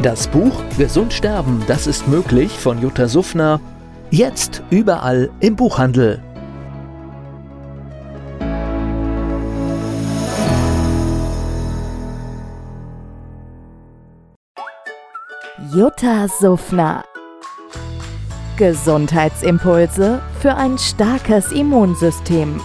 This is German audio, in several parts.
Das Buch Gesund sterben, das ist möglich von Jutta Suffner. Jetzt überall im Buchhandel. Jutta Suffner. Gesundheitsimpulse für ein starkes Immunsystem.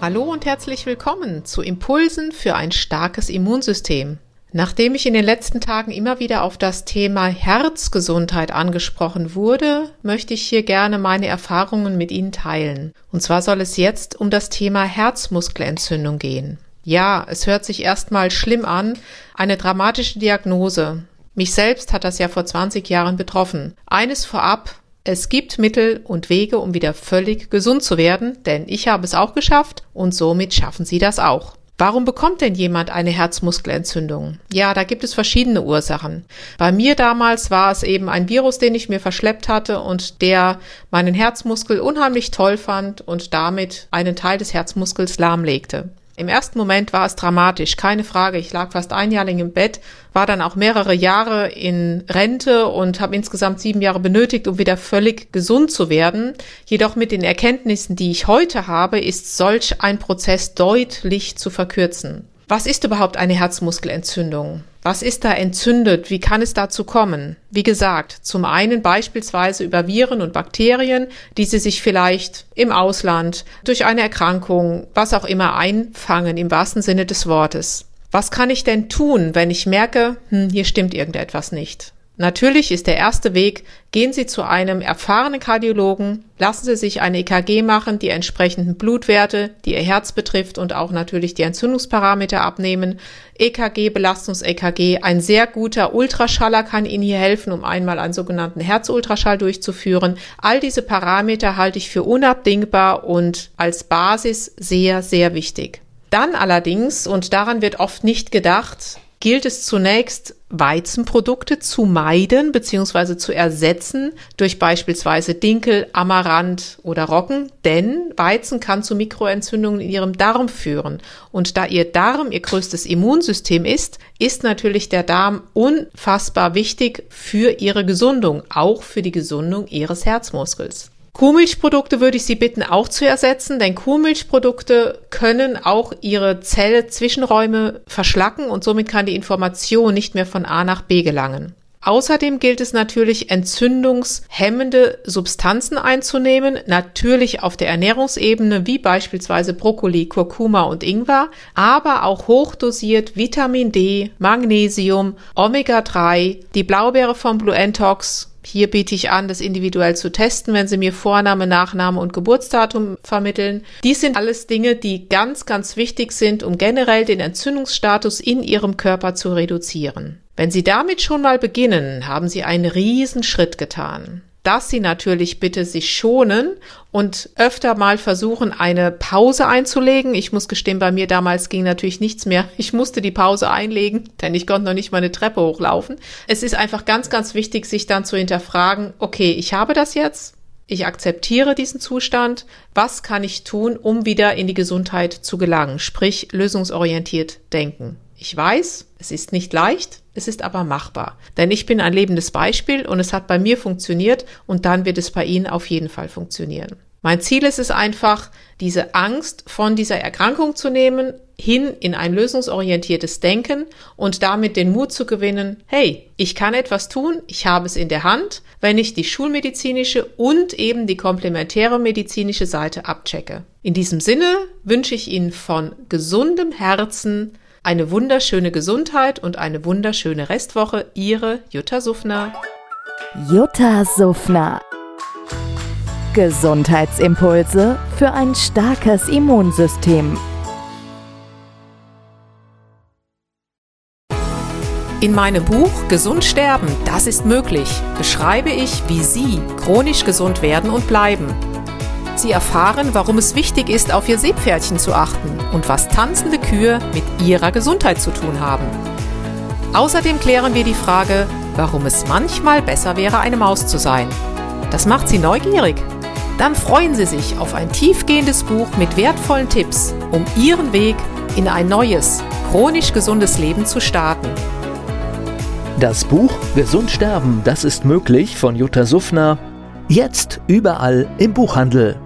Hallo und herzlich willkommen zu Impulsen für ein starkes Immunsystem. Nachdem ich in den letzten Tagen immer wieder auf das Thema Herzgesundheit angesprochen wurde, möchte ich hier gerne meine Erfahrungen mit Ihnen teilen. Und zwar soll es jetzt um das Thema Herzmuskelentzündung gehen. Ja, es hört sich erstmal schlimm an, eine dramatische Diagnose, mich selbst hat das ja vor 20 Jahren betroffen. Eines vorab, es gibt Mittel und Wege, um wieder völlig gesund zu werden, denn ich habe es auch geschafft und somit schaffen Sie das auch. Warum bekommt denn jemand eine Herzmuskelentzündung? Ja, da gibt es verschiedene Ursachen. Bei mir damals war es eben ein Virus, den ich mir verschleppt hatte und der meinen Herzmuskel unheimlich toll fand und damit einen Teil des Herzmuskels lahmlegte. Im ersten Moment war es dramatisch, keine Frage. Ich lag fast ein Jahr lang im Bett, war dann auch mehrere Jahre in Rente und habe insgesamt sieben Jahre benötigt, um wieder völlig gesund zu werden. Jedoch mit den Erkenntnissen, die ich heute habe, ist solch ein Prozess deutlich zu verkürzen. Was ist überhaupt eine Herzmuskelentzündung? Was ist da entzündet? Wie kann es dazu kommen? Wie gesagt, zum einen beispielsweise über Viren und Bakterien, die sie sich vielleicht im Ausland durch eine Erkrankung, was auch immer einfangen im wahrsten Sinne des Wortes. Was kann ich denn tun, wenn ich merke, hm, hier stimmt irgendetwas nicht? Natürlich ist der erste Weg, gehen Sie zu einem erfahrenen Kardiologen, lassen Sie sich eine EKG machen, die entsprechenden Blutwerte, die Ihr Herz betrifft und auch natürlich die Entzündungsparameter abnehmen. EKG, Belastungs-EKG, ein sehr guter Ultraschaller kann Ihnen hier helfen, um einmal einen sogenannten Herzultraschall durchzuführen. All diese Parameter halte ich für unabdingbar und als Basis sehr, sehr wichtig. Dann allerdings, und daran wird oft nicht gedacht, gilt es zunächst, Weizenprodukte zu meiden bzw. zu ersetzen durch beispielsweise Dinkel, Amaranth oder Roggen, denn Weizen kann zu Mikroentzündungen in ihrem Darm führen. Und da ihr Darm ihr größtes Immunsystem ist, ist natürlich der Darm unfassbar wichtig für ihre Gesundung, auch für die Gesundung ihres Herzmuskels. Kuhmilchprodukte würde ich Sie bitten auch zu ersetzen, denn Kuhmilchprodukte können auch Ihre Zellzwischenräume verschlacken und somit kann die Information nicht mehr von A nach B gelangen. Außerdem gilt es natürlich, entzündungshemmende Substanzen einzunehmen, natürlich auf der Ernährungsebene, wie beispielsweise Brokkoli, Kurkuma und Ingwer, aber auch hochdosiert Vitamin D, Magnesium, Omega-3, die Blaubeere vom Blue Entox hier biete ich an, das individuell zu testen, wenn Sie mir Vorname, Nachname und Geburtsdatum vermitteln. Dies sind alles Dinge, die ganz, ganz wichtig sind, um generell den Entzündungsstatus in Ihrem Körper zu reduzieren. Wenn Sie damit schon mal beginnen, haben Sie einen riesen Schritt getan dass sie natürlich bitte sich schonen und öfter mal versuchen, eine Pause einzulegen. Ich muss gestehen, bei mir damals ging natürlich nichts mehr. Ich musste die Pause einlegen, denn ich konnte noch nicht meine Treppe hochlaufen. Es ist einfach ganz, ganz wichtig, sich dann zu hinterfragen, okay, ich habe das jetzt. Ich akzeptiere diesen Zustand. Was kann ich tun, um wieder in die Gesundheit zu gelangen? Sprich, lösungsorientiert denken. Ich weiß, es ist nicht leicht, es ist aber machbar. Denn ich bin ein lebendes Beispiel und es hat bei mir funktioniert und dann wird es bei Ihnen auf jeden Fall funktionieren. Mein Ziel ist es einfach, diese Angst von dieser Erkrankung zu nehmen, hin in ein lösungsorientiertes Denken und damit den Mut zu gewinnen, hey, ich kann etwas tun, ich habe es in der Hand, wenn ich die schulmedizinische und eben die komplementäre medizinische Seite abchecke. In diesem Sinne wünsche ich Ihnen von gesundem Herzen eine wunderschöne Gesundheit und eine wunderschöne Restwoche. Ihre Jutta Suffner. Jutta Suffner. Gesundheitsimpulse für ein starkes Immunsystem. In meinem Buch Gesund sterben, das ist möglich, beschreibe ich, wie Sie chronisch gesund werden und bleiben. Sie erfahren, warum es wichtig ist, auf Ihr Seepferdchen zu achten und was tanzende Kühe mit Ihrer Gesundheit zu tun haben. Außerdem klären wir die Frage, warum es manchmal besser wäre, eine Maus zu sein. Das macht Sie neugierig. Dann freuen Sie sich auf ein tiefgehendes Buch mit wertvollen Tipps, um Ihren Weg in ein neues, chronisch gesundes Leben zu starten. Das Buch Gesund sterben, das ist möglich von Jutta Suffner. Jetzt überall im Buchhandel.